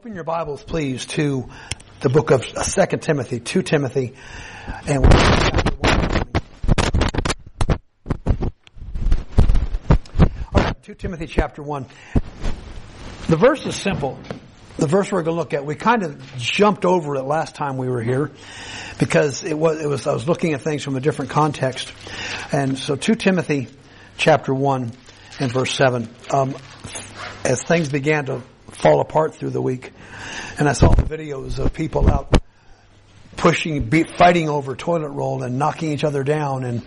Open your Bibles, please, to the book of Second Timothy, 2 Timothy, and we're chapter 1. All right, 2 Timothy chapter 1. The verse is simple. The verse we're going to look at, we kind of jumped over it last time we were here because it was, it was, I was looking at things from a different context. And so 2 Timothy chapter 1 and verse 7. Um, as things began to fall apart through the week. And I saw the videos of people out pushing, be, fighting over toilet roll and knocking each other down and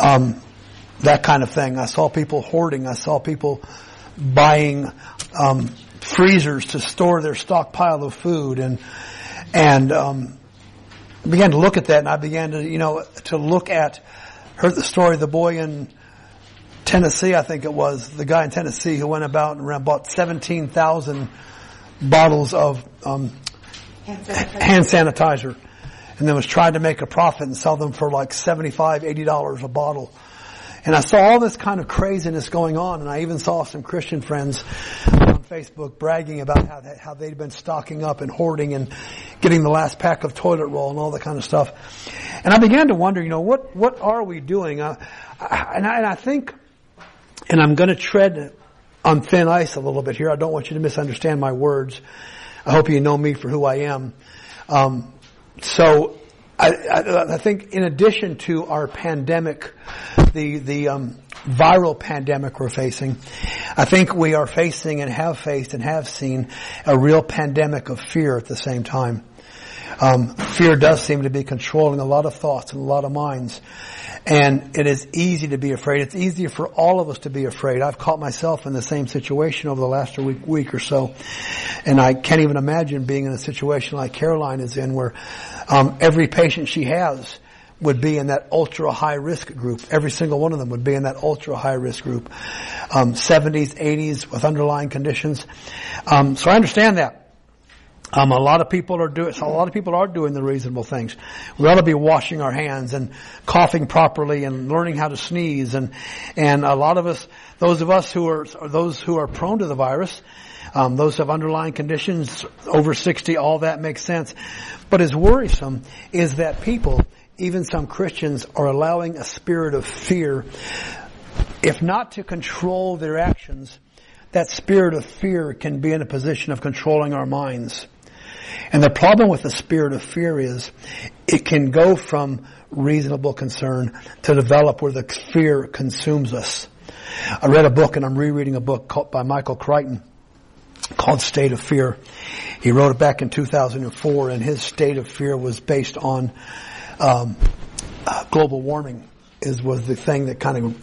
um, that kind of thing. I saw people hoarding. I saw people buying um, freezers to store their stockpile of food and and um, began to look at that and I began to you know to look at heard the story of the boy in Tennessee, I think it was, the guy in Tennessee who went about and bought 17,000 bottles of um, hand, sanitizer. hand sanitizer and then was trying to make a profit and sell them for like 75 $80 a bottle. And I saw all this kind of craziness going on and I even saw some Christian friends on Facebook bragging about how, they, how they'd been stocking up and hoarding and getting the last pack of toilet roll and all that kind of stuff. And I began to wonder, you know, what, what are we doing? Uh, I, and, I, and I think and I'm going to tread on thin ice a little bit here. I don't want you to misunderstand my words. I hope you know me for who I am. Um, so I, I, I, think in addition to our pandemic, the the um, viral pandemic we're facing, I think we are facing and have faced and have seen a real pandemic of fear at the same time. Um, fear does seem to be controlling a lot of thoughts and a lot of minds. And it is easy to be afraid. It's easier for all of us to be afraid. I've caught myself in the same situation over the last week, week or so. And I can't even imagine being in a situation like Caroline is in where um, every patient she has would be in that ultra high risk group. Every single one of them would be in that ultra high risk group. Um, 70s, 80s with underlying conditions. Um, so I understand that. Um, a lot of people are doing. A lot of people are doing the reasonable things. We ought to be washing our hands and coughing properly and learning how to sneeze. And and a lot of us, those of us who are, those who are prone to the virus, um, those have underlying conditions over sixty. All that makes sense. But as worrisome is that people, even some Christians, are allowing a spirit of fear, if not to control their actions. That spirit of fear can be in a position of controlling our minds. And the problem with the spirit of fear is it can go from reasonable concern to develop where the fear consumes us. I read a book and I'm rereading a book called, by Michael Crichton called State of Fear. He wrote it back in 2004 and his state of fear was based on um, uh, global warming is was the thing that kind of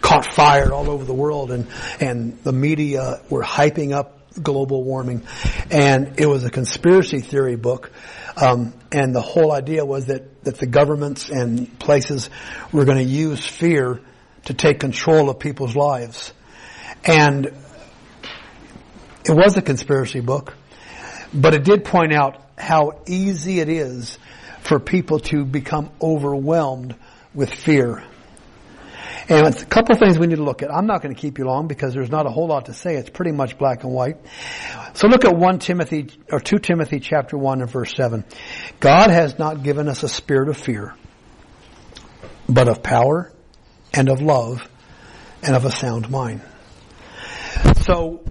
caught fire all over the world and and the media were hyping up global warming, and it was a conspiracy theory book. Um, and the whole idea was that that the governments and places were going to use fear to take control of people's lives, and it was a conspiracy book, but it did point out how easy it is for people to become overwhelmed with fear. And a couple of things we need to look at. I'm not going to keep you long because there's not a whole lot to say. It's pretty much black and white. So look at 1 Timothy, or 2 Timothy chapter 1 and verse 7. God has not given us a spirit of fear, but of power and of love and of a sound mind. So,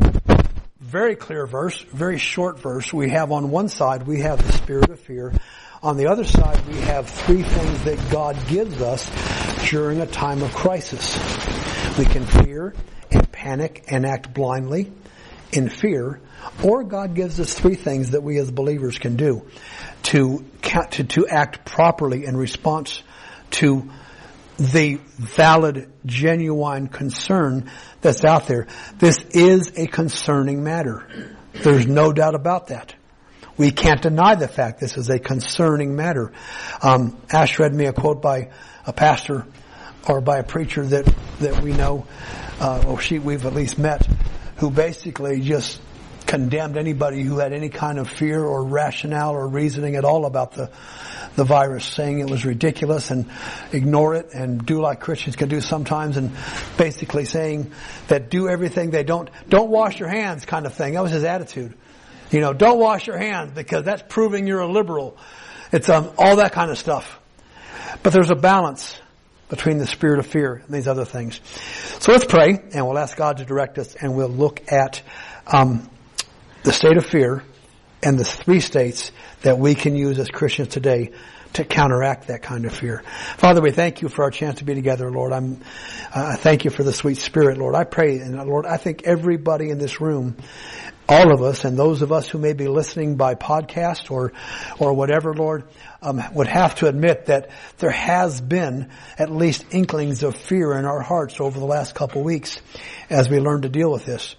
very clear verse, very short verse. We have on one side, we have the spirit of fear. On the other side, we have three things that God gives us during a time of crisis. We can fear and panic and act blindly in fear, or God gives us three things that we as believers can do to, to, to act properly in response to the valid, genuine concern that's out there. This is a concerning matter. There's no doubt about that. We can't deny the fact this is a concerning matter. Um, Ash read me a quote by a pastor or by a preacher that that we know, uh, or she we've at least met, who basically just condemned anybody who had any kind of fear or rationale or reasoning at all about the the virus, saying it was ridiculous and ignore it and do like Christians can do sometimes, and basically saying that do everything they don't don't wash your hands kind of thing. That was his attitude. You know, don't wash your hands because that's proving you're a liberal. It's um, all that kind of stuff. But there's a balance between the spirit of fear and these other things. So let's pray and we'll ask God to direct us and we'll look at um, the state of fear and the three states that we can use as Christians today to counteract that kind of fear. Father, we thank you for our chance to be together, Lord. I'm, uh, thank you for the sweet spirit, Lord. I pray, and Lord, I think everybody in this room all of us and those of us who may be listening by podcast or, or whatever, Lord, um, would have to admit that there has been at least inklings of fear in our hearts over the last couple weeks as we learn to deal with this.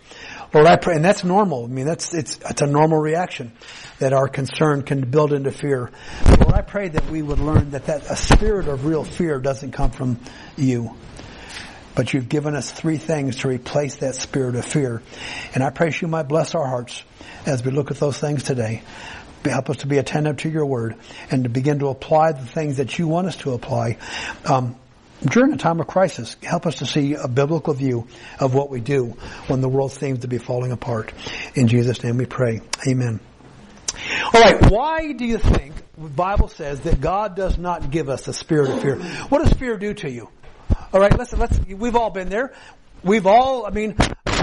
Lord, I pray, and that's normal. I mean, that's, it's, it's a normal reaction that our concern can build into fear. Lord, I pray that we would learn that, that a spirit of real fear doesn't come from you. But you've given us three things to replace that spirit of fear. And I pray you might bless our hearts as we look at those things today. Help us to be attentive to your word and to begin to apply the things that you want us to apply. Um, during a time of crisis, help us to see a biblical view of what we do when the world seems to be falling apart. In Jesus' name we pray. Amen. All right, why do you think the Bible says that God does not give us a spirit of fear? What does fear do to you? All right, listen, let's, we've all been there. We've all, I mean,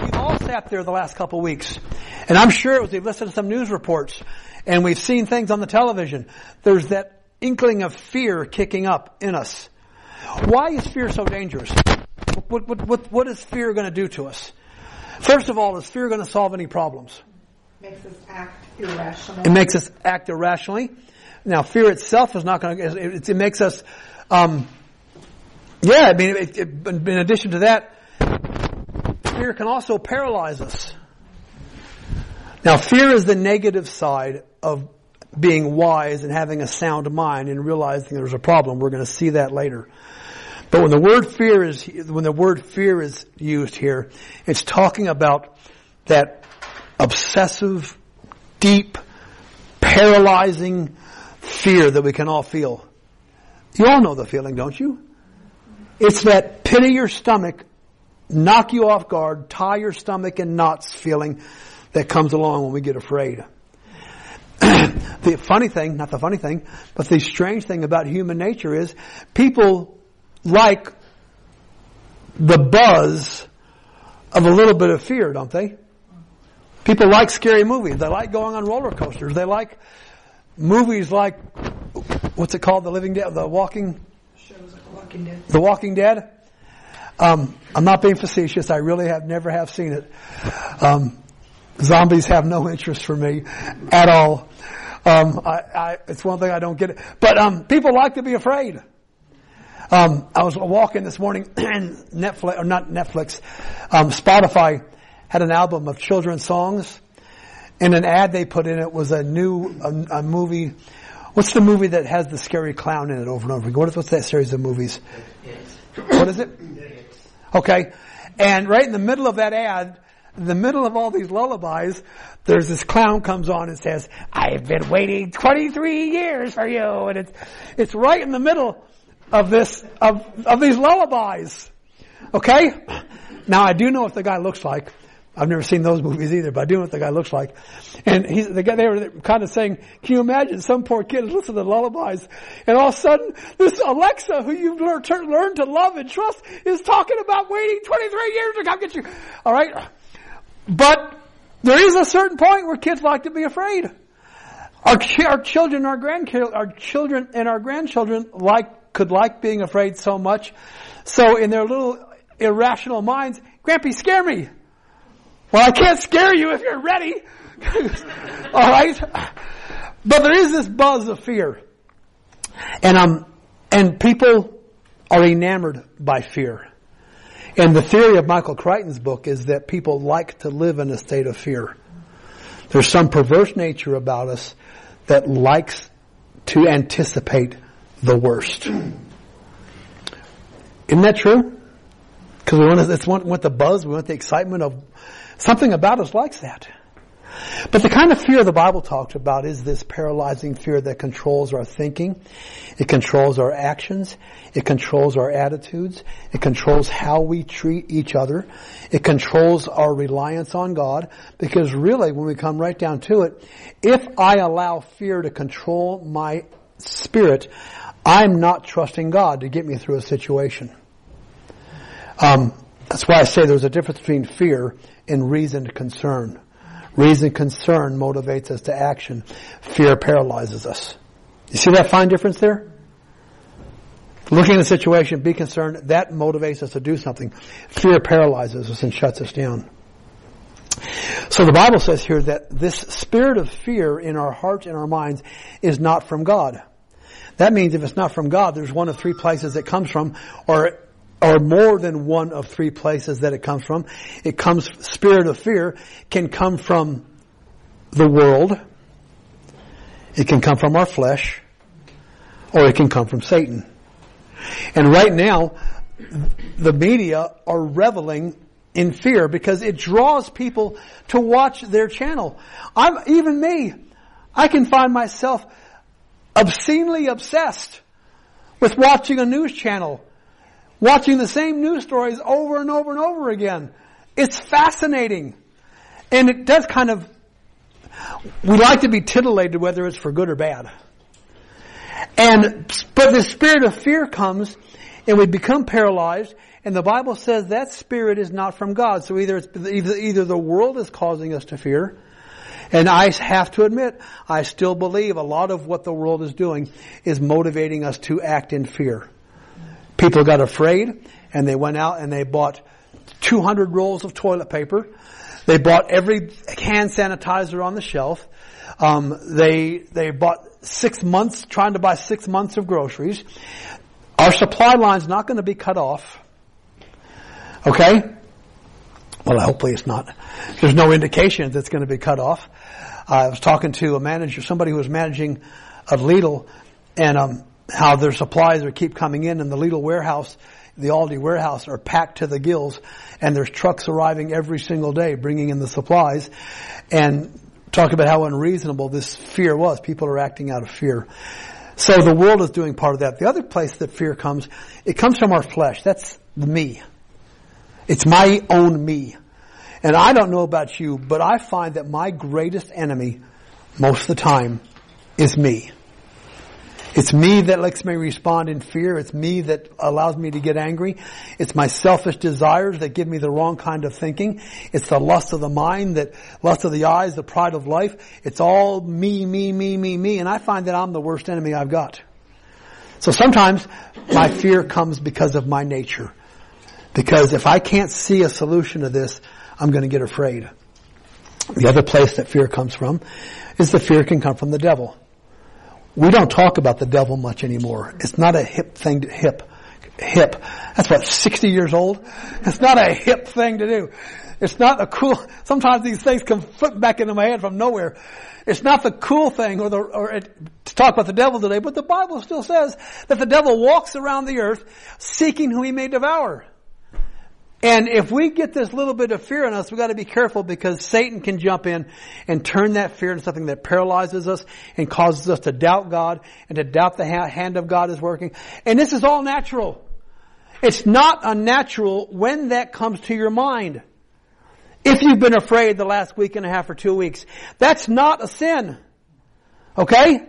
we've all sat there the last couple of weeks. And I'm sure as we've listened to some news reports and we've seen things on the television, there's that inkling of fear kicking up in us. Why is fear so dangerous? What, what, what, what is fear going to do to us? First of all, is fear going to solve any problems? Makes us act irrationally. It makes us act irrationally. Now, fear itself is not going to, it, it makes us, um, yeah, I mean, it, it, in addition to that, fear can also paralyze us. Now, fear is the negative side of being wise and having a sound mind and realizing there's a problem. We're going to see that later. But when the word fear is, when the word fear is used here, it's talking about that obsessive, deep, paralyzing fear that we can all feel. You all know the feeling, don't you? It's that pit of your stomach, knock you off guard, tie your stomach in knots feeling that comes along when we get afraid. the funny thing, not the funny thing, but the strange thing about human nature is people like the buzz of a little bit of fear, don't they? People like scary movies. They like going on roller coasters. They like movies like, what's it called? The Living Dead, The Walking Walking Dead. The Walking Dead. Um, I'm not being facetious. I really have never have seen it. Um, zombies have no interest for me at all. Um, I, I, it's one thing I don't get it. But um, people like to be afraid. Um, I was walking this morning, and Netflix or not Netflix, um, Spotify had an album of children's songs, and an ad they put in it was a new a, a movie What's the movie that has the scary clown in it over and over again? What what's that series of movies? What is it? Okay. And right in the middle of that ad, in the middle of all these lullabies, there's this clown comes on and says, I've been waiting 23 years for you. And it's, it's right in the middle of this, of, of these lullabies. Okay? Now I do know what the guy looks like. I've never seen those movies either, but I do know what the guy looks like. And he's, the guy, they were kind of saying, can you imagine some poor kid listening to lullabies and all of a sudden this Alexa who you've learned, learned to love and trust is talking about waiting 23 years to come get you. Alright? But there is a certain point where kids like to be afraid. Our, our children, our grandchildren, our children and our grandchildren like, could like being afraid so much. So in their little irrational minds, Grampy, scare me. Well, I can't scare you if you're ready. All right? But there is this buzz of fear. And um and people are enamored by fear. And the theory of Michael Crichton's book is that people like to live in a state of fear. There's some perverse nature about us that likes to anticipate the worst. Isn't that true? Because we want, want, want the buzz, we want the excitement of Something about us likes that. But the kind of fear the Bible talks about is this paralyzing fear that controls our thinking. It controls our actions. It controls our attitudes. It controls how we treat each other. It controls our reliance on God. Because really, when we come right down to it, if I allow fear to control my spirit, I'm not trusting God to get me through a situation. Um, that's why I say there's a difference between fear and reasoned concern. Reasoned concern motivates us to action. Fear paralyzes us. You see that fine difference there? Looking at the situation, be concerned, that motivates us to do something. Fear paralyzes us and shuts us down. So the Bible says here that this spirit of fear in our hearts and our minds is not from God. That means if it's not from God, there's one of three places it comes from, or or more than one of three places that it comes from. It comes, spirit of fear can come from the world, it can come from our flesh, or it can come from Satan. And right now, the media are reveling in fear because it draws people to watch their channel. I'm, even me, I can find myself obscenely obsessed with watching a news channel, watching the same news stories over and over and over again. It's fascinating. And it does kind of, we like to be titillated whether it's for good or bad. And, but the spirit of fear comes and we become paralyzed and the Bible says that spirit is not from God. So either it's, either, either the world is causing us to fear and I have to admit, I still believe a lot of what the world is doing is motivating us to act in fear. People got afraid and they went out and they bought 200 rolls of toilet paper. They bought every hand sanitizer on the shelf. Um, they they bought six months, trying to buy six months of groceries. Our supply line's not going to be cut off. Okay? Well, hopefully it's not. There's no indication that it's going to be cut off. I was talking to a manager, somebody who was managing of Lidl, and um, how their supplies are keep coming in, and the Lidl warehouse, the Aldi warehouse, are packed to the gills, and there's trucks arriving every single day bringing in the supplies, and talk about how unreasonable this fear was. People are acting out of fear. So the world is doing part of that. The other place that fear comes, it comes from our flesh. That's the me. It's my own me. And I don't know about you, but I find that my greatest enemy most of the time is me. It's me that lets me respond in fear. It's me that allows me to get angry. It's my selfish desires that give me the wrong kind of thinking. It's the lust of the mind, that lust of the eyes, the pride of life. It's all me, me, me, me, me. And I find that I'm the worst enemy I've got. So sometimes my fear comes because of my nature. Because if I can't see a solution to this, I'm going to get afraid. The other place that fear comes from is the fear can come from the devil. We don't talk about the devil much anymore. It's not a hip thing to hip. Hip. That's what, 60 years old? It's not a hip thing to do. It's not a cool, sometimes these things come flip back into my head from nowhere. It's not the cool thing or the, or it, to talk about the devil today, but the Bible still says that the devil walks around the earth seeking who he may devour. And if we get this little bit of fear in us, we've got to be careful because Satan can jump in and turn that fear into something that paralyzes us and causes us to doubt God and to doubt the hand of God is working. And this is all natural. It's not unnatural when that comes to your mind. If you've been afraid the last week and a half or two weeks, that's not a sin. Okay?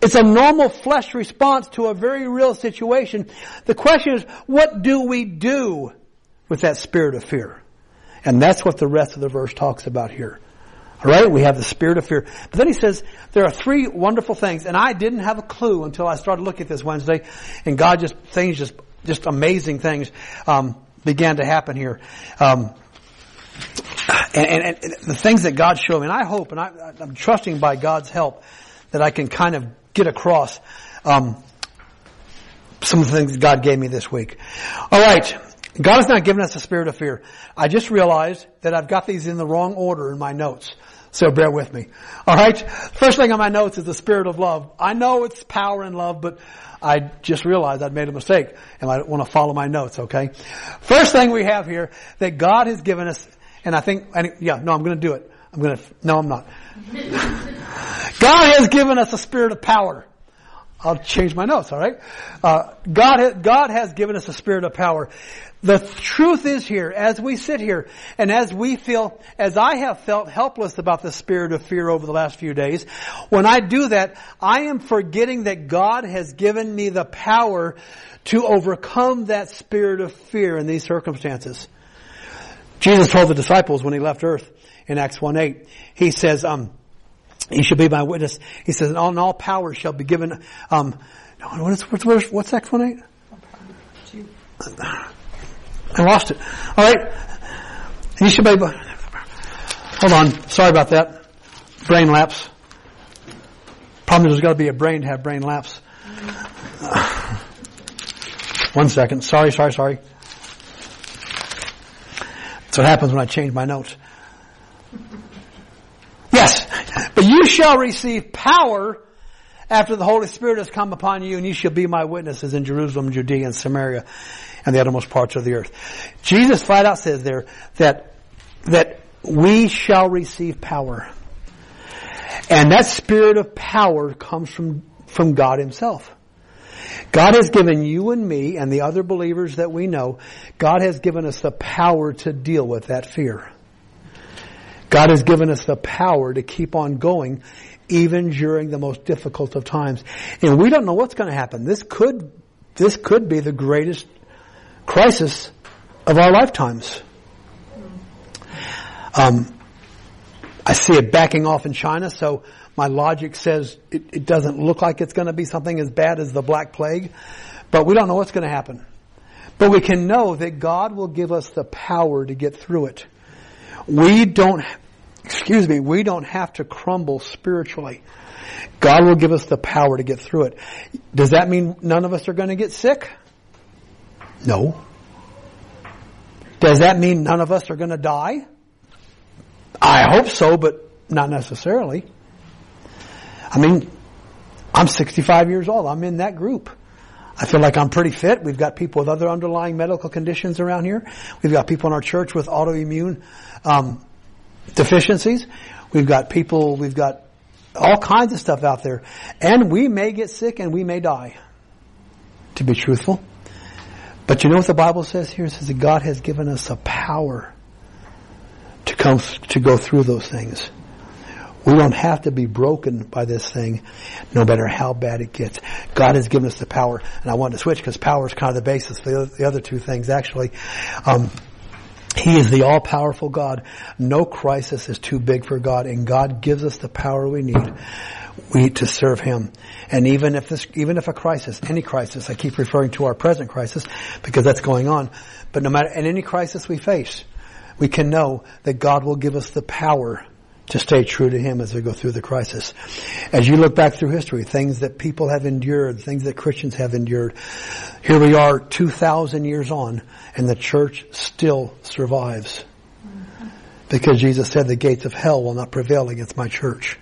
It's a normal flesh response to a very real situation. The question is, what do we do with that spirit of fear. And that's what the rest of the verse talks about here. Alright, we have the spirit of fear. But then he says, there are three wonderful things, and I didn't have a clue until I started looking at this Wednesday, and God just, things just, just amazing things, um, began to happen here. Um, and, and, and, the things that God showed me, and I hope, and I, am trusting by God's help, that I can kind of get across, um, some of the things God gave me this week. Alright, God has not given us a spirit of fear. I just realized that I've got these in the wrong order in my notes. So bear with me. Alright? First thing on my notes is the spirit of love. I know it's power and love, but I just realized I'd made a mistake and I don't want to follow my notes, okay? First thing we have here that God has given us, and I think, and yeah, no, I'm going to do it. I'm gonna, no, I'm not. God has given us a spirit of power. I'll change my notes, alright? Uh, God, God has given us a spirit of power. The truth is here, as we sit here, and as we feel, as I have felt helpless about the spirit of fear over the last few days, when I do that, I am forgetting that God has given me the power to overcome that spirit of fear in these circumstances. Jesus told the disciples when he left earth in Acts 1-8, he says, um, you shall be my witness. He says, and all, power shall be given, um, what's, what's, what's Acts 1-8? I lost it. All right. You should be, hold on. Sorry about that. Brain lapse. Problem is there's got to be a brain to have brain lapse. One second. Sorry, sorry, sorry. That's what happens when I change my notes. Yes. But you shall receive power after the Holy Spirit has come upon you and you shall be my witnesses in Jerusalem, Judea, and Samaria, and the uttermost parts of the earth. Jesus flat out says there that, that we shall receive power. And that spirit of power comes from, from God himself. God has given you and me and the other believers that we know, God has given us the power to deal with that fear. God has given us the power to keep on going even during the most difficult of times. And we don't know what's going to happen. This could, this could be the greatest crisis of our lifetimes. Um, I see it backing off in China, so my logic says it, it doesn't look like it's going to be something as bad as the Black Plague, but we don't know what's going to happen. But we can know that God will give us the power to get through it. We don't, excuse me, we don't have to crumble spiritually. God will give us the power to get through it. Does that mean none of us are going to get sick? No. Does that mean none of us are going to die? I hope so, but not necessarily. I mean, I'm 65 years old. I'm in that group. I feel like I'm pretty fit. We've got people with other underlying medical conditions around here. We've got people in our church with autoimmune um, deficiencies. We've got people. We've got all kinds of stuff out there, and we may get sick and we may die. To be truthful, but you know what the Bible says here? It says that God has given us a power to come to go through those things. We don't have to be broken by this thing, no matter how bad it gets. God has given us the power, and I want to switch because power is kind of the basis for the other, the other two things. Actually, um, He is the all-powerful God. No crisis is too big for God, and God gives us the power we need. We to serve Him, and even if this, even if a crisis, any crisis, I keep referring to our present crisis because that's going on. But no matter in any crisis we face, we can know that God will give us the power to stay true to Him as we go through the crisis. As you look back through history, things that people have endured, things that Christians have endured, here we are 2,000 years on and the church still survives. Because Jesus said the gates of hell will not prevail against my church.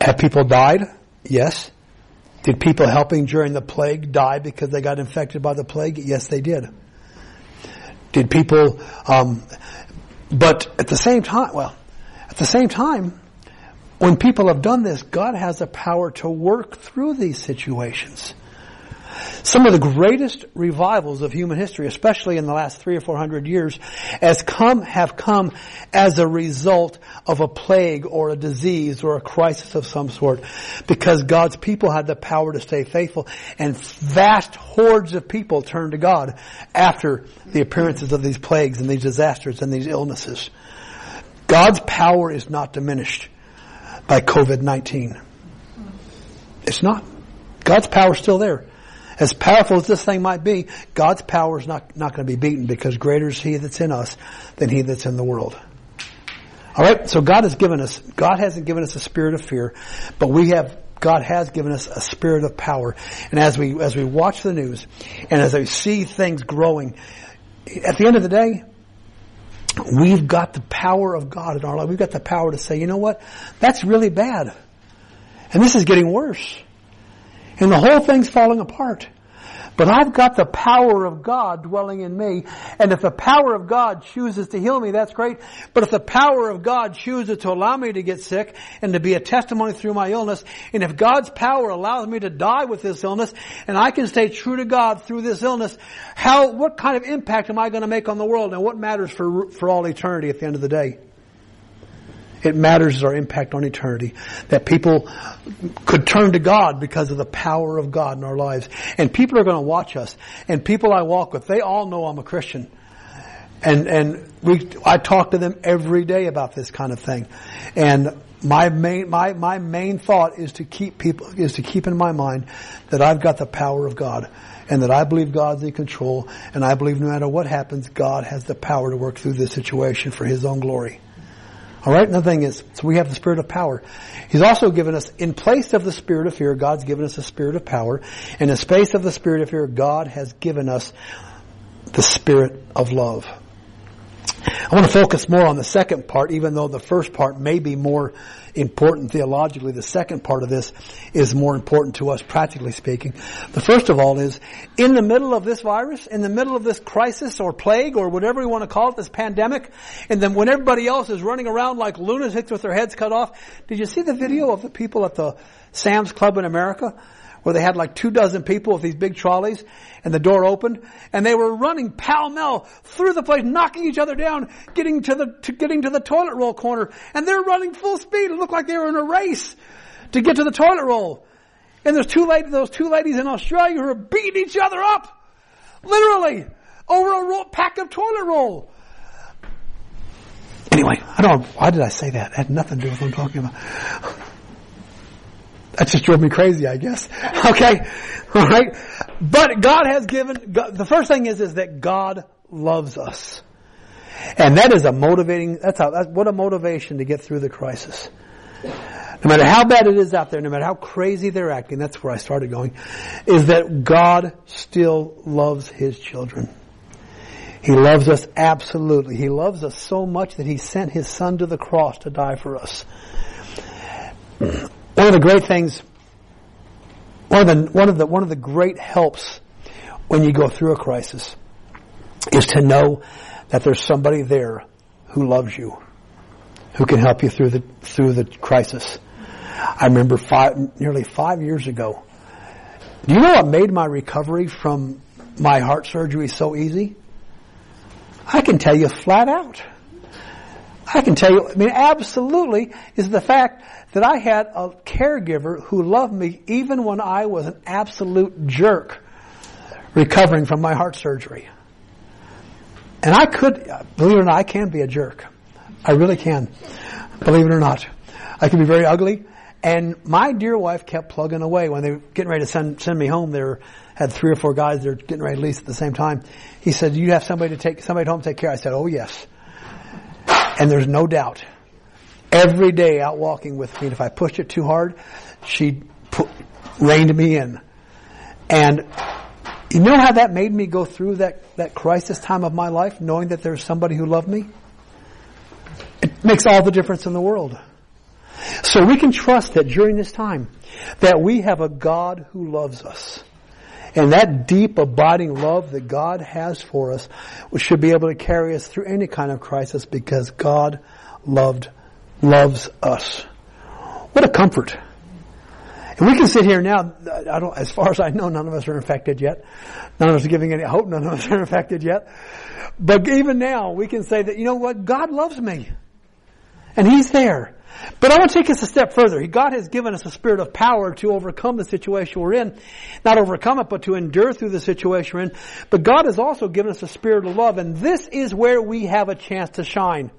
Have people died? Yes. Did people helping during the plague die because they got infected by the plague? Yes, they did. Did people um, but at the same time, well, at the same time, when people have done this, God has the power to work through these situations. Some of the greatest revivals of human history, especially in the last three or four hundred years, has come, have come as a result of a plague or a disease or a crisis of some sort. Because God's people had the power to stay faithful and vast hordes of people turned to God after the appearances of these plagues and these disasters and these illnesses. God's power is not diminished by COVID-19. It's not. God's power is still there. As powerful as this thing might be, God's power is not, not going to be beaten because greater is He that's in us than He that's in the world. Alright, so God has given us, God hasn't given us a spirit of fear, but we have, God has given us a spirit of power. And as we, as we watch the news, and as I see things growing, at the end of the day, we've got the power of God in our life. We've got the power to say, you know what? That's really bad. And this is getting worse. And the whole thing's falling apart. But I've got the power of God dwelling in me. And if the power of God chooses to heal me, that's great. But if the power of God chooses to allow me to get sick and to be a testimony through my illness, and if God's power allows me to die with this illness, and I can stay true to God through this illness, how, what kind of impact am I going to make on the world and what matters for, for all eternity at the end of the day? It matters is our impact on eternity. That people could turn to God because of the power of God in our lives. And people are going to watch us. And people I walk with, they all know I'm a Christian. And, and we, I talk to them every day about this kind of thing. And my main, my, my main thought is to keep people, is to keep in my mind that I've got the power of God and that I believe God's in control and I believe no matter what happens, God has the power to work through this situation for His own glory. All right. Another thing is, so we have the spirit of power. He's also given us, in place of the spirit of fear, God's given us a spirit of power. And in the space of the spirit of fear, God has given us the spirit of love. I want to focus more on the second part, even though the first part may be more important theologically. The second part of this is more important to us practically speaking. The first of all is, in the middle of this virus, in the middle of this crisis or plague or whatever you want to call it, this pandemic, and then when everybody else is running around like lunatics with their heads cut off, did you see the video of the people at the Sam's Club in America? Where they had like two dozen people with these big trolleys and the door opened and they were running pell-mell through the place, knocking each other down, getting to the, to getting to the toilet roll corner and they're running full speed. It looked like they were in a race to get to the toilet roll. And there's two ladies, those two ladies in Australia who are beating each other up. Literally. Over a roll, pack of toilet roll. Anyway, I don't why did I say that? It had nothing to do with what I'm talking about. That just drove me crazy, I guess. Okay? Alright? But God has given, God, the first thing is, is that God loves us. And that is a motivating, that's, how, that's what a motivation to get through the crisis. No matter how bad it is out there, no matter how crazy they're acting, that's where I started going, is that God still loves His children. He loves us absolutely. He loves us so much that He sent His Son to the cross to die for us. One of the great things, one of the, one of the, one of the great helps when you go through a crisis is to know that there's somebody there who loves you, who can help you through the, through the crisis. I remember five, nearly five years ago. Do you know what made my recovery from my heart surgery so easy? I can tell you flat out. I can tell you, I mean, absolutely is the fact that I had a caregiver who loved me even when I was an absolute jerk recovering from my heart surgery. And I could, believe it or not, I can be a jerk. I really can. Believe it or not. I can be very ugly. And my dear wife kept plugging away when they were getting ready to send, send me home. They were, had three or four guys that were getting ready to lease at the same time. He said, you have somebody to take, somebody home to take care. I said, oh yes. And there's no doubt. Every day out walking with me, and if I pushed it too hard, she put, reined me in. And you know how that made me go through that, that crisis time of my life, knowing that there's somebody who loved me? It makes all the difference in the world. So we can trust that during this time, that we have a God who loves us. And that deep, abiding love that God has for us should be able to carry us through any kind of crisis because God loved, loves us. What a comfort. And we can sit here now, I don't, as far as I know, none of us are infected yet. None of us are giving any hope, none of us are infected yet. But even now, we can say that, you know what, God loves me. And He's there. But I want to take us a step further. God has given us a spirit of power to overcome the situation we're in. Not overcome it, but to endure through the situation we're in. But God has also given us a spirit of love, and this is where we have a chance to shine.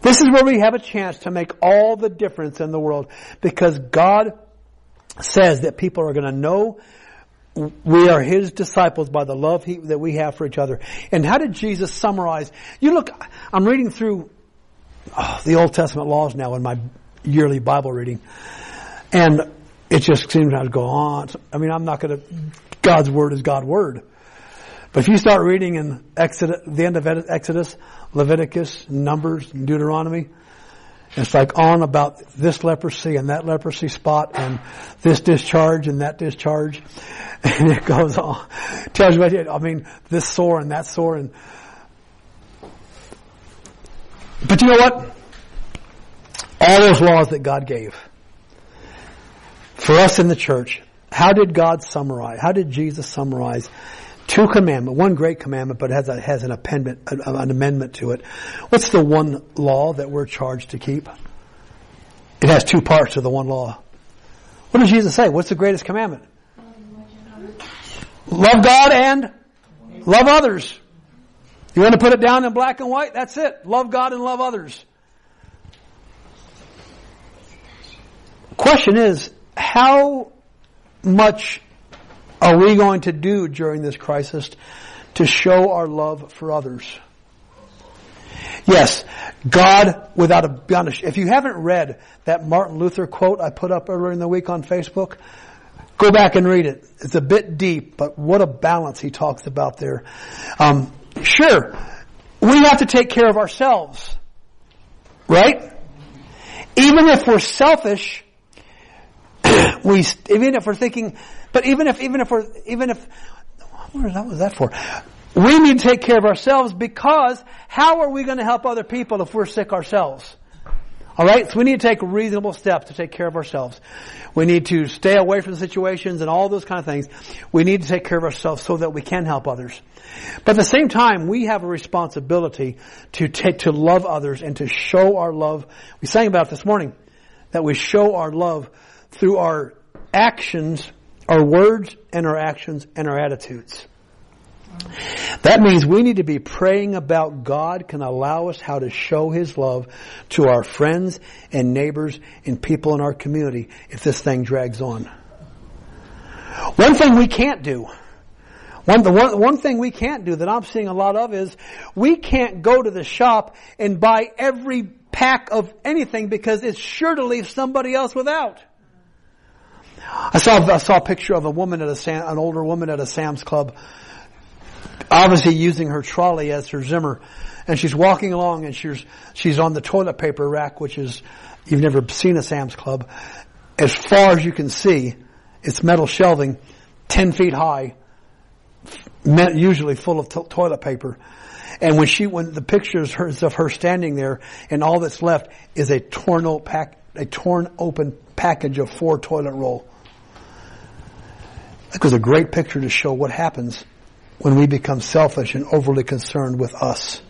This is where we have a chance to make all the difference in the world because God says that people are going to know we are His disciples by the love he, that we have for each other. And how did Jesus summarize? You look, I'm reading through oh, the Old Testament laws now in my yearly Bible reading. And it just seems to go on. I mean, I'm not going to, God's Word is God's Word. But if you start reading in Exodus, the end of Exodus, Leviticus, Numbers, Deuteronomy, It's like on about this leprosy and that leprosy spot and this discharge and that discharge. And it goes on. Tells you what I mean, this sore and that sore and but you know what? All those laws that God gave for us in the church, how did God summarize? How did Jesus summarize two commandments? One great commandment, but it has, a, has an, appendment, an amendment to it. What's the one law that we're charged to keep? It has two parts to the one law. What does Jesus say? What's the greatest commandment? Love God and love others. You want to put it down in black and white? That's it. Love God and love others. Question is, how much are we going to do during this crisis to show our love for others? Yes, God without a blemish. If you haven't read that Martin Luther quote I put up earlier in the week on Facebook, go back and read it. It's a bit deep, but what a balance he talks about there. Um, sure, we have to take care of ourselves, right? Even if we're selfish, we even if we're thinking, but even if even if we're even if what was that for? We need to take care of ourselves because how are we going to help other people if we're sick ourselves? All right, so we need to take reasonable steps to take care of ourselves. We need to stay away from situations and all those kind of things. We need to take care of ourselves so that we can help others. But at the same time, we have a responsibility to take, to love others and to show our love. We sang about it this morning, that we show our love through our actions, our words and our actions and our attitudes. That means we need to be praying about God can allow us how to show His love to our friends and neighbors and people in our community if this thing drags on. One thing we can't do, one, the one, one thing we can't do that I'm seeing a lot of is we can't go to the shop and buy every pack of anything because it's sure to leave somebody else without. I saw, I saw a picture of a woman at a, Sam, an older woman at a Sam's Club obviously using her trolley as her Zimmer. And she's walking along and she's, she's on the toilet paper rack, which is, you've never seen a Sam's Club. As far as you can see, it's metal shelving, 10 feet high, usually full of to- toilet paper. And when she, when the pictures of her standing there and all that's left is a torn, pack, a torn open package of four toilet roll. That was a great picture to show what happens when we become selfish and overly concerned with us.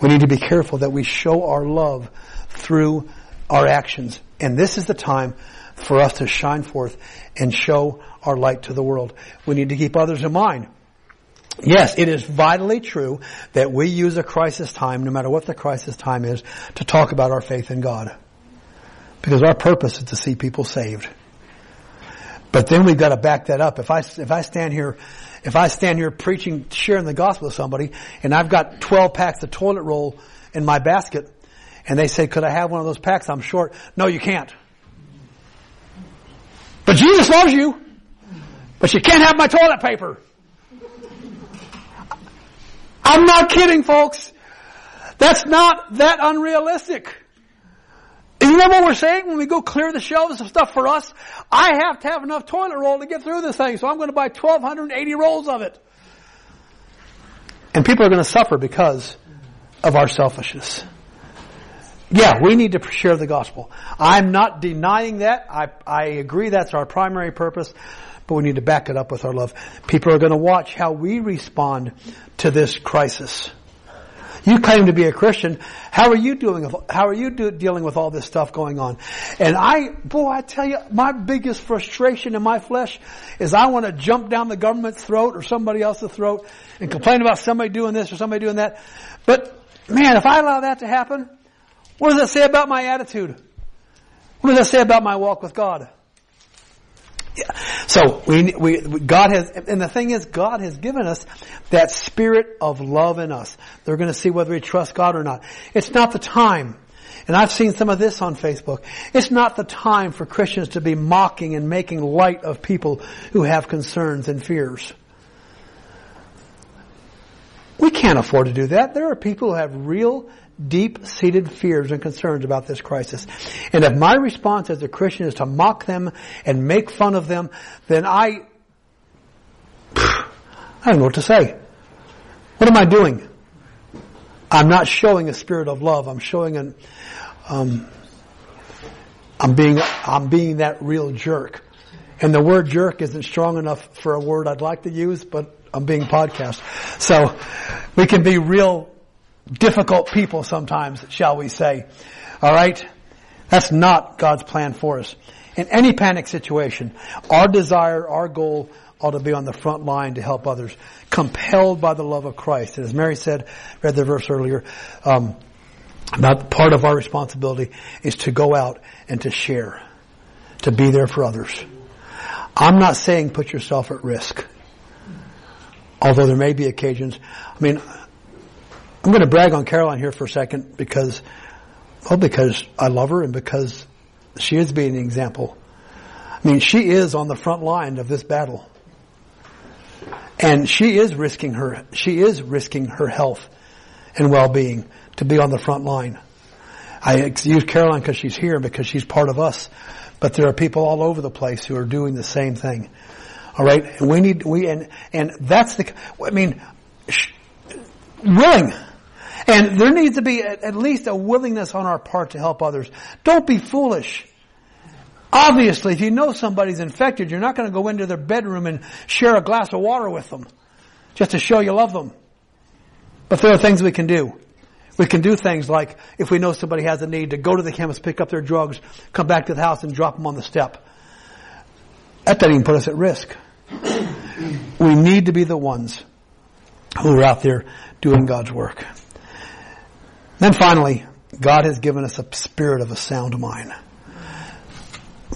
We need to be careful that we show our love through our actions. And this is the time for us to shine forth and show our light to the world. We need to keep others in mind. Yes, it is vitally true that we use a crisis time, no matter what the crisis time is, to talk about our faith in God. Because our purpose is to see people saved. But then we've got to back that up. If I, if I stand here if I stand here preaching, sharing the gospel with somebody, and I've got 12 packs of toilet roll in my basket, and they say, could I have one of those packs? I'm short. No, you can't. But Jesus loves you. But you can't have my toilet paper. I'm not kidding, folks. That's not that unrealistic. You know what we're saying when we go clear the shelves of stuff for us? I have to have enough toilet roll to get through this thing, so I'm going to buy 1,280 rolls of it. And people are going to suffer because of our selfishness. Yeah, we need to share the gospel. I'm not denying that. I, I agree that's our primary purpose, but we need to back it up with our love. People are going to watch how we respond to this crisis. You claim to be a Christian. How are you doing? How are you do, dealing with all this stuff going on? And I, boy, I tell you, my biggest frustration in my flesh is I want to jump down the government's throat or somebody else's throat and complain about somebody doing this or somebody doing that. But man, if I allow that to happen, what does that say about my attitude? What does that say about my walk with God? So we, we, God has, and the thing is, God has given us that spirit of love in us. They're going to see whether we trust God or not. It's not the time. And I've seen some of this on Facebook. It's not the time for Christians to be mocking and making light of people who have concerns and fears. We can't afford to do that. There are people who have real deep-seated fears and concerns about this crisis. And if my response as a Christian is to mock them and make fun of them, then I, I don't know what to say. What am I doing? I'm not showing a spirit of love. I'm showing an, um, I'm being, I'm being that real jerk. And the word jerk isn't strong enough for a word I'd like to use, but I'm being podcast. So we can be real difficult people sometimes, shall we say. Alright? That's not God's plan for us. In any panic situation, our desire, our goal ought to be on the front line to help others, compelled by the love of Christ. And as Mary said, read the verse earlier, um, about part of our responsibility is to go out and to share, to be there for others. I'm not saying put yourself at risk. Although there may be occasions. I mean, I'm going to brag on Caroline here for a second because, well, because I love her and because she is being an example. I mean, she is on the front line of this battle. And she is risking her, she is risking her health and well-being to be on the front line. I use Caroline because she's here because she's part of us. But there are people all over the place who are doing the same thing. All right, and we need we and and that's the. I mean, sh- willing, and there needs to be at, least a willingness on our part to help others. Don't be foolish. Obviously, if you know somebody's infected, you're not going to go into their bedroom and share a glass of water with them just to show you love them. But there are things we can do. We can do things like, if we know somebody has a need, to go to the chemist, pick up their drugs, come back to the house and drop them on the step. That doesn't even put us at risk. we need to be the ones who are out there doing God's work. Then finally, God has given us a spirit of a sound mind.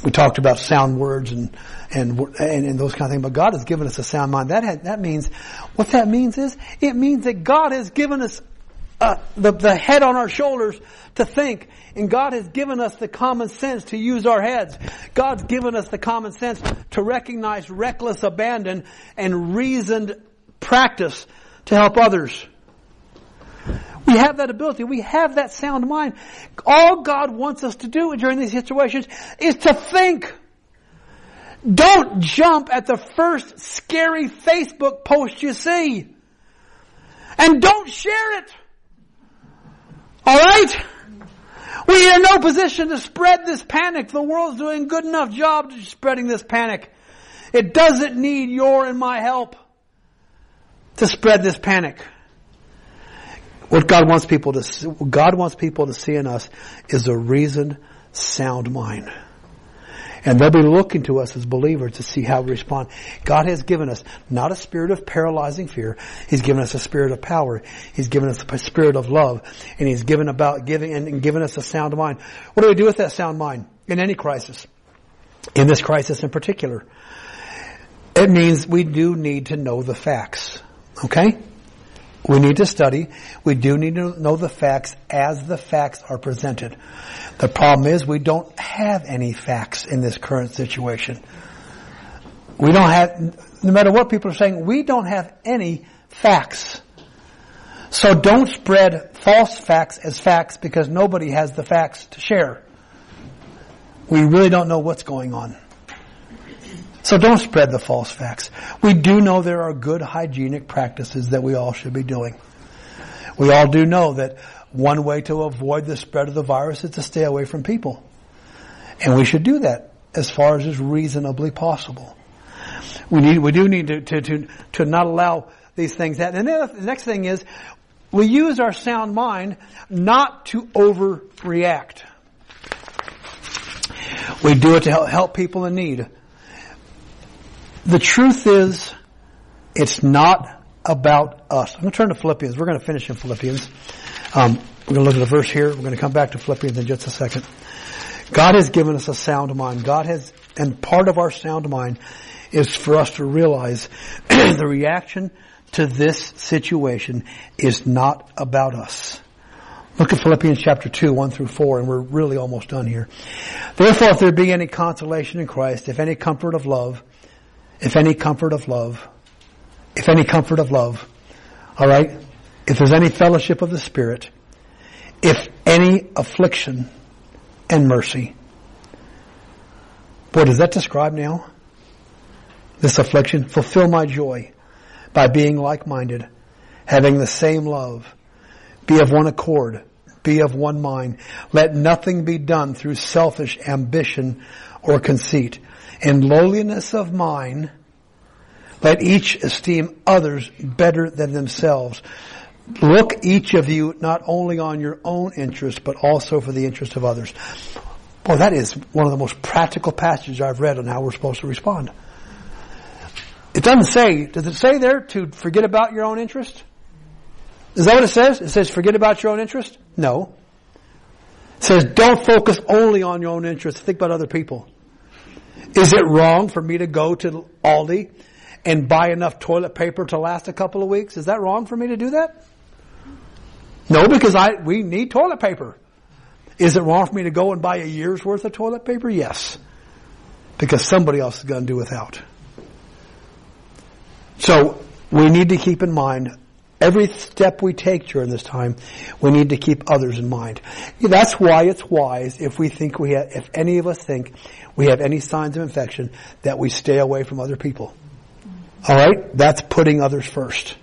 We talked about sound words and, and, and, and those kind of things, but God has given us a sound mind. That, that means, what that means is, it means that God has given us uh, the, the head on our shoulders to think. And God has given us the common sense to use our heads. God's given us the common sense to recognize reckless abandon and reasoned practice to help others. We have that ability. We have that sound mind. All God wants us to do during these situations is to think. Don't jump at the first scary Facebook post you see. And don't share it. Alright? We are in no position to spread this panic. The world's doing a good enough job spreading this panic. It doesn't need your and my help to spread this panic. What God wants people to, God wants people to see in us is a reasoned, sound mind. And they'll be looking to us as believers to see how we respond. God has given us not a spirit of paralyzing fear. He's given us a spirit of power. He's given us a spirit of love. And He's given about giving and given us a sound mind. What do we do with that sound mind in any crisis? In this crisis in particular. It means we do need to know the facts. Okay? We need to study. We do need to know the facts as the facts are presented. The problem is we don't have any facts in this current situation. We don't have, no matter what people are saying, we don't have any facts. So don't spread false facts as facts because nobody has the facts to share. We really don't know what's going on. So don't spread the false facts. We do know there are good hygienic practices that we all should be doing. We all do know that one way to avoid the spread of the virus is to stay away from people. And we should do that as far as is reasonably possible. We need, we do need to, to, to, to not allow these things that. And then the next thing is, we use our sound mind not to overreact. We do it to help, help people in need. The truth is, it's not about us. I'm going to turn to Philippians. We're going to finish in Philippians. Um, we're going to look at the verse here. We're going to come back to Philippians in just a second. God has given us a sound mind. God has, and part of our sound mind is for us to realize the reaction to this situation is not about us. Look at Philippians chapter 2, 1 through 4, and we're really almost done here. Therefore, if there be any consolation in Christ, if any comfort of love, if any comfort of love, if any comfort of love, alright, if there's any fellowship of the Spirit, if any affliction and mercy. Boy, does that describe now? This affliction. Fulfill my joy by being like-minded, having the same love, be of one accord, be of one mind. Let nothing be done through selfish ambition or conceit. In lowliness of mind, let each esteem others better than themselves. Look each of you not only on your own interest, but also for the interest of others. Boy, that is one of the most practical passages I've read on how we're supposed to respond. It doesn't say, does it say there to forget about your own interest? Is that what it says? It says forget about your own interest? No. It says don't focus only on your own interest. Think about other people. Is it wrong for me to go to Aldi and buy enough toilet paper to last a couple of weeks? Is that wrong for me to do that? No, because I, we need toilet paper. Is it wrong for me to go and buy a year's worth of toilet paper? Yes. Because somebody else is going to do without. So, we need to keep in mind every step we take during this time, we need to keep others in mind. That's why it's wise if we think we have, if any of us think we have any signs of infection, that we stay away from other people. Alright? That's putting others first.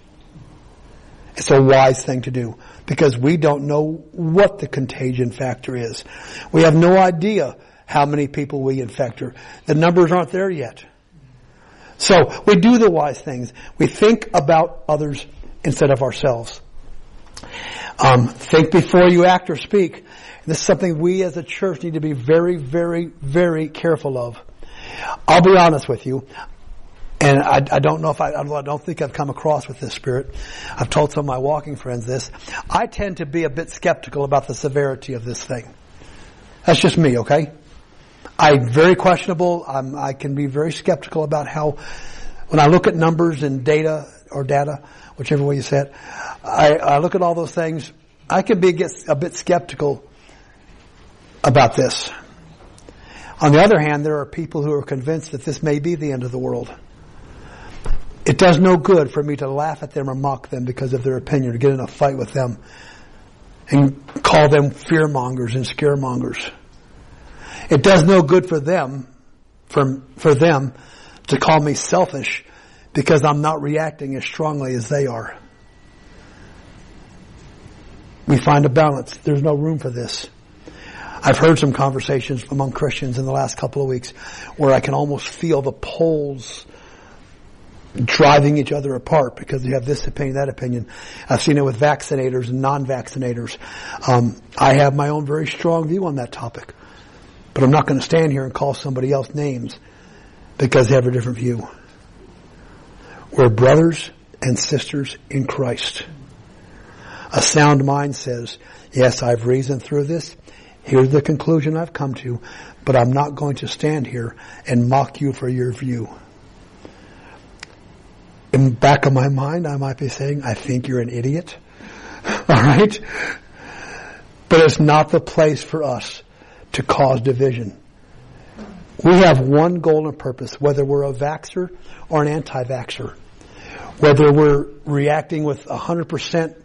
It's a wise thing to do because we don't know what the contagion factor is. We have no idea how many people we infect or the numbers aren't there yet. So we do the wise things. We think about others instead of ourselves. Um, think before you act or speak. This is something we as a church need to be very, very, very careful of. I'll be honest with you. And I, I don't know if I, I don't think I've come across with this spirit. I've told some of my walking friends this. I tend to be a bit skeptical about the severity of this thing. That's just me, okay? I'm very questionable. I'm, I can be very skeptical about how, when I look at numbers and data or data, whichever way you say it, I, I look at all those things. I can be a bit skeptical about this. On the other hand, there are people who are convinced that this may be the end of the world. It does no good for me to laugh at them or mock them because of their opinion or get in a fight with them and call them fear mongers and scaremongers. It does no good for them, for, for them to call me selfish because I'm not reacting as strongly as they are. We find a balance. There's no room for this. I've heard some conversations among Christians in the last couple of weeks where I can almost feel the poles driving each other apart because they have this opinion, that opinion. I've seen it with vaccinators and non-vaccinators. Um, I have my own very strong view on that topic, but I'm not going to stand here and call somebody else names because they have a different view. We're brothers and sisters in Christ. A sound mind says, yes, I've reasoned through this. Here's the conclusion I've come to, but I'm not going to stand here and mock you for your view. In the back of my mind, I might be saying, I think you're an idiot. Alright? But it's not the place for us to cause division. We have one goal and purpose, whether we're a vaxxer or an anti-vaxxer. Whether we're reacting with 100%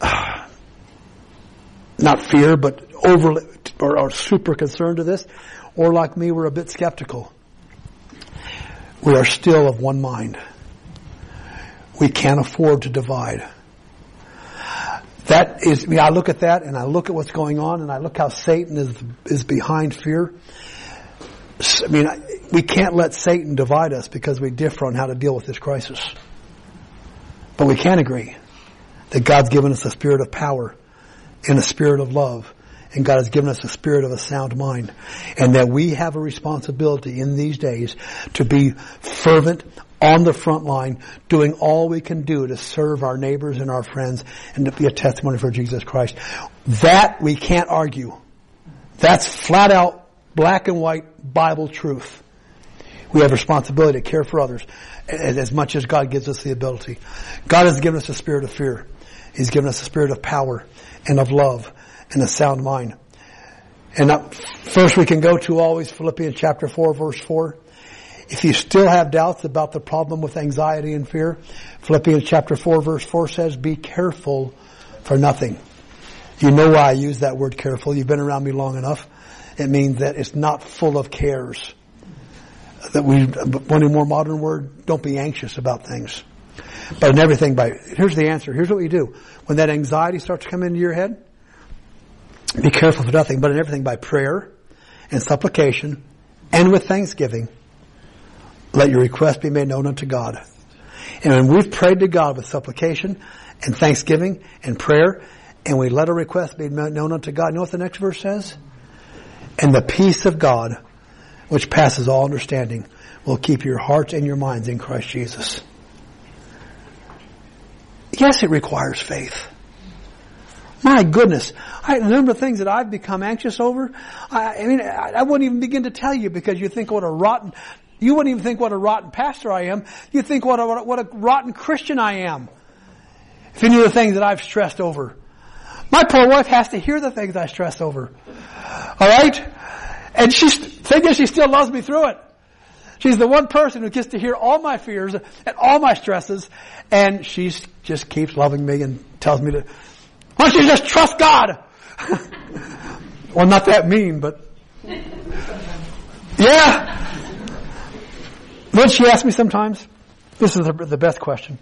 uh, not fear, but overly, or, or super concerned to this, or like me, we're a bit skeptical. We are still of one mind. We can't afford to divide. That is, I, mean, I look at that and I look at what's going on and I look how Satan is, is behind fear. I mean, we can't let Satan divide us because we differ on how to deal with this crisis. But we can agree that God's given us a spirit of power and a spirit of love. And God has given us a spirit of a sound mind. And that we have a responsibility in these days to be fervent on the front line, doing all we can do to serve our neighbors and our friends and to be a testimony for Jesus Christ. That we can't argue. That's flat out black and white Bible truth. We have responsibility to care for others as much as God gives us the ability. God has given us a spirit of fear. He's given us a spirit of power and of love and a sound mind. And first we can go to always Philippians chapter 4 verse 4. If you still have doubts about the problem with anxiety and fear, Philippians chapter 4 verse 4 says, be careful for nothing. You know why I use that word careful. You've been around me long enough. It means that it's not full of cares. That we, one more modern word, don't be anxious about things. But in everything by, here's the answer. Here's what we do. When that anxiety starts to come into your head, be careful for nothing, but in everything by prayer and supplication and with thanksgiving, let your request be made known unto God. And when we've prayed to God with supplication and thanksgiving and prayer, and we let our request be known unto God, you know what the next verse says? And the peace of God, which passes all understanding, will keep your hearts and your minds in Christ Jesus. Yes, it requires faith. My goodness. I, of things that I've become anxious over, I, I mean, I, I, wouldn't even begin to tell you because you think what a rotten, you wouldn't even think what a rotten pastor I am. You think what a, what a rotten Christian I am. If any of the things that I've stressed over. My poor wife has to hear the things I stress over. Alright? And she's, thinking she still loves me through it. She's the one person who gets to hear all my fears and all my stresses, and she just keeps loving me and tells me to, why don't you just trust God? well, not that mean, but yeah. Then she asks me sometimes? This is the, the best question.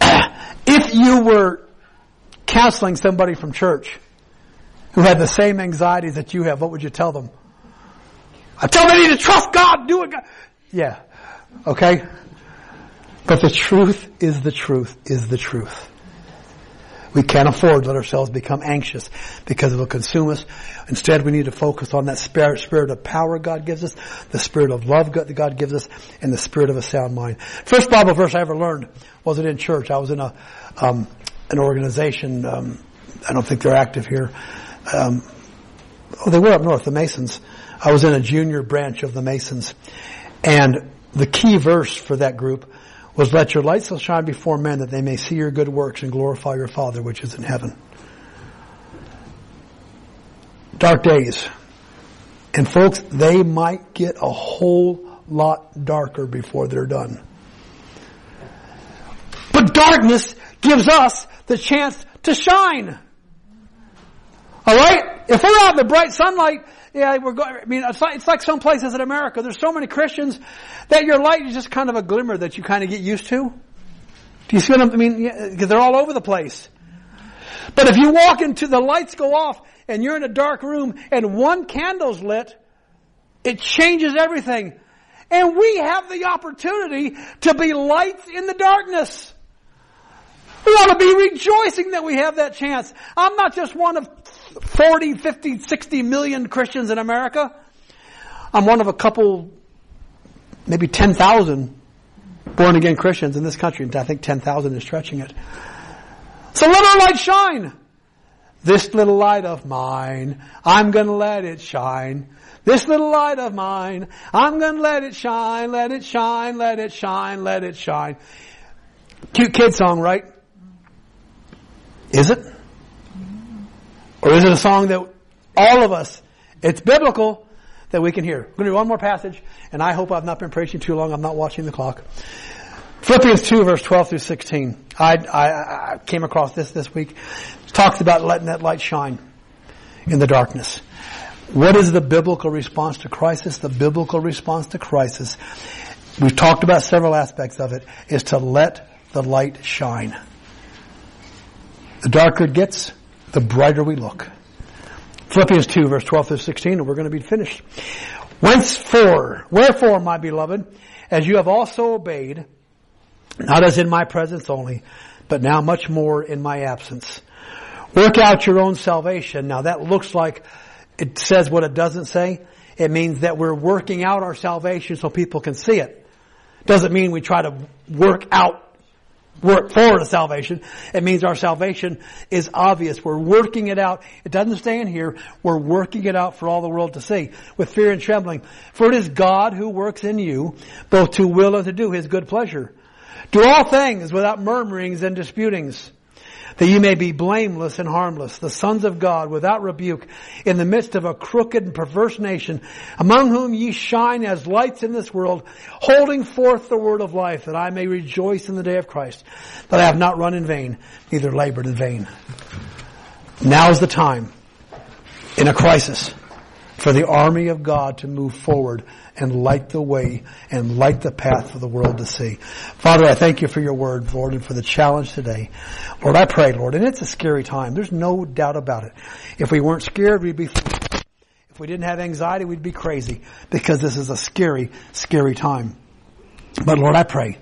if you were counseling somebody from church who had the same anxieties that you have, what would you tell them? I tell them they need to trust God, do it. God. Yeah. Okay? But the truth is the truth is the truth. We can't afford to let ourselves become anxious because it will consume us. Instead, we need to focus on that spirit, spirit of power God gives us, the spirit of love that God gives us, and the spirit of a sound mind. First Bible verse I ever learned wasn't in church. I was in a um, an organization. Um, I don't think they're active here. Um, oh, they were up north, the Masons. I was in a junior branch of the Masons, and the key verse for that group was let your light so shine before men that they may see your good works and glorify your Father which is in heaven. Dark days. And folks, they might get a whole lot darker before they're done. But darkness gives us the chance to shine. Alright? If we're out in the bright sunlight, yeah, we're going, I mean, it's like, it's like some places in America, there's so many Christians that your light is just kind of a glimmer that you kind of get used to. Do you see what I'm, mean? Because yeah, they're all over the place. But if you walk into, the lights go off and you're in a dark room and one candle's lit, it changes everything. And we have the opportunity to be lights in the darkness. We ought to be rejoicing that we have that chance. I'm not just one of 40, 50, 60 million Christians in America. I'm one of a couple, maybe 10,000 born again Christians in this country. And I think 10,000 is stretching it. So let our light shine. This little light of mine, I'm gonna let it shine. This little light of mine, I'm gonna let it shine, let it shine, let it shine, let it shine. Cute kid song, right? Is it? Or is it a song that all of us, it's biblical, that we can hear? We're going to do one more passage, and I hope I've not been preaching too long. I'm not watching the clock. Philippians 2 verse 12 through 16. I, I, I came across this this week. It talks about letting that light shine in the darkness. What is the biblical response to crisis? The biblical response to crisis, we've talked about several aspects of it, is to let the light shine. The darker it gets, the brighter we look. Philippians 2 verse 12 through 16 and we're going to be finished. Whence for, wherefore my beloved, as you have also obeyed, not as in my presence only, but now much more in my absence. Work out your own salvation. Now that looks like it says what it doesn't say. It means that we're working out our salvation so people can see it. Doesn't mean we try to work out work for the salvation. It means our salvation is obvious. We're working it out. It doesn't stay in here. We're working it out for all the world to see with fear and trembling. For it is God who works in you both to will and to do his good pleasure. Do all things without murmurings and disputings that you may be blameless and harmless, the sons of God without rebuke, in the midst of a crooked and perverse nation, among whom ye shine as lights in this world, holding forth the word of life, that I may rejoice in the day of Christ, that I have not run in vain, neither labored in vain. Now is the time in a crisis for the army of God to move forward and light the way and light the path for the world to see. Father, I thank you for your word, Lord, and for the challenge today. Lord, I pray, Lord, and it's a scary time. There's no doubt about it. If we weren't scared, we'd be if we didn't have anxiety, we'd be crazy because this is a scary, scary time. But Lord, I pray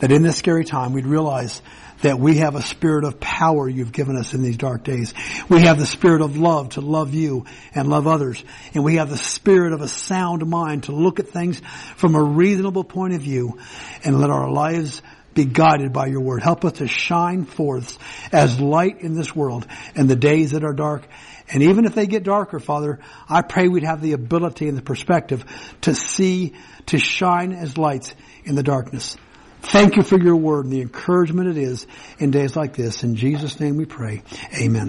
that in this scary time we'd realize that we have a spirit of power you've given us in these dark days. We have the spirit of love to love you and love others. And we have the spirit of a sound mind to look at things from a reasonable point of view and let our lives be guided by your word. Help us to shine forth as light in this world in the days that are dark. And even if they get darker, Father, I pray we'd have the ability and the perspective to see, to shine as lights in the darkness. Thank you for your word and the encouragement it is in days like this. In Jesus' name we pray. Amen.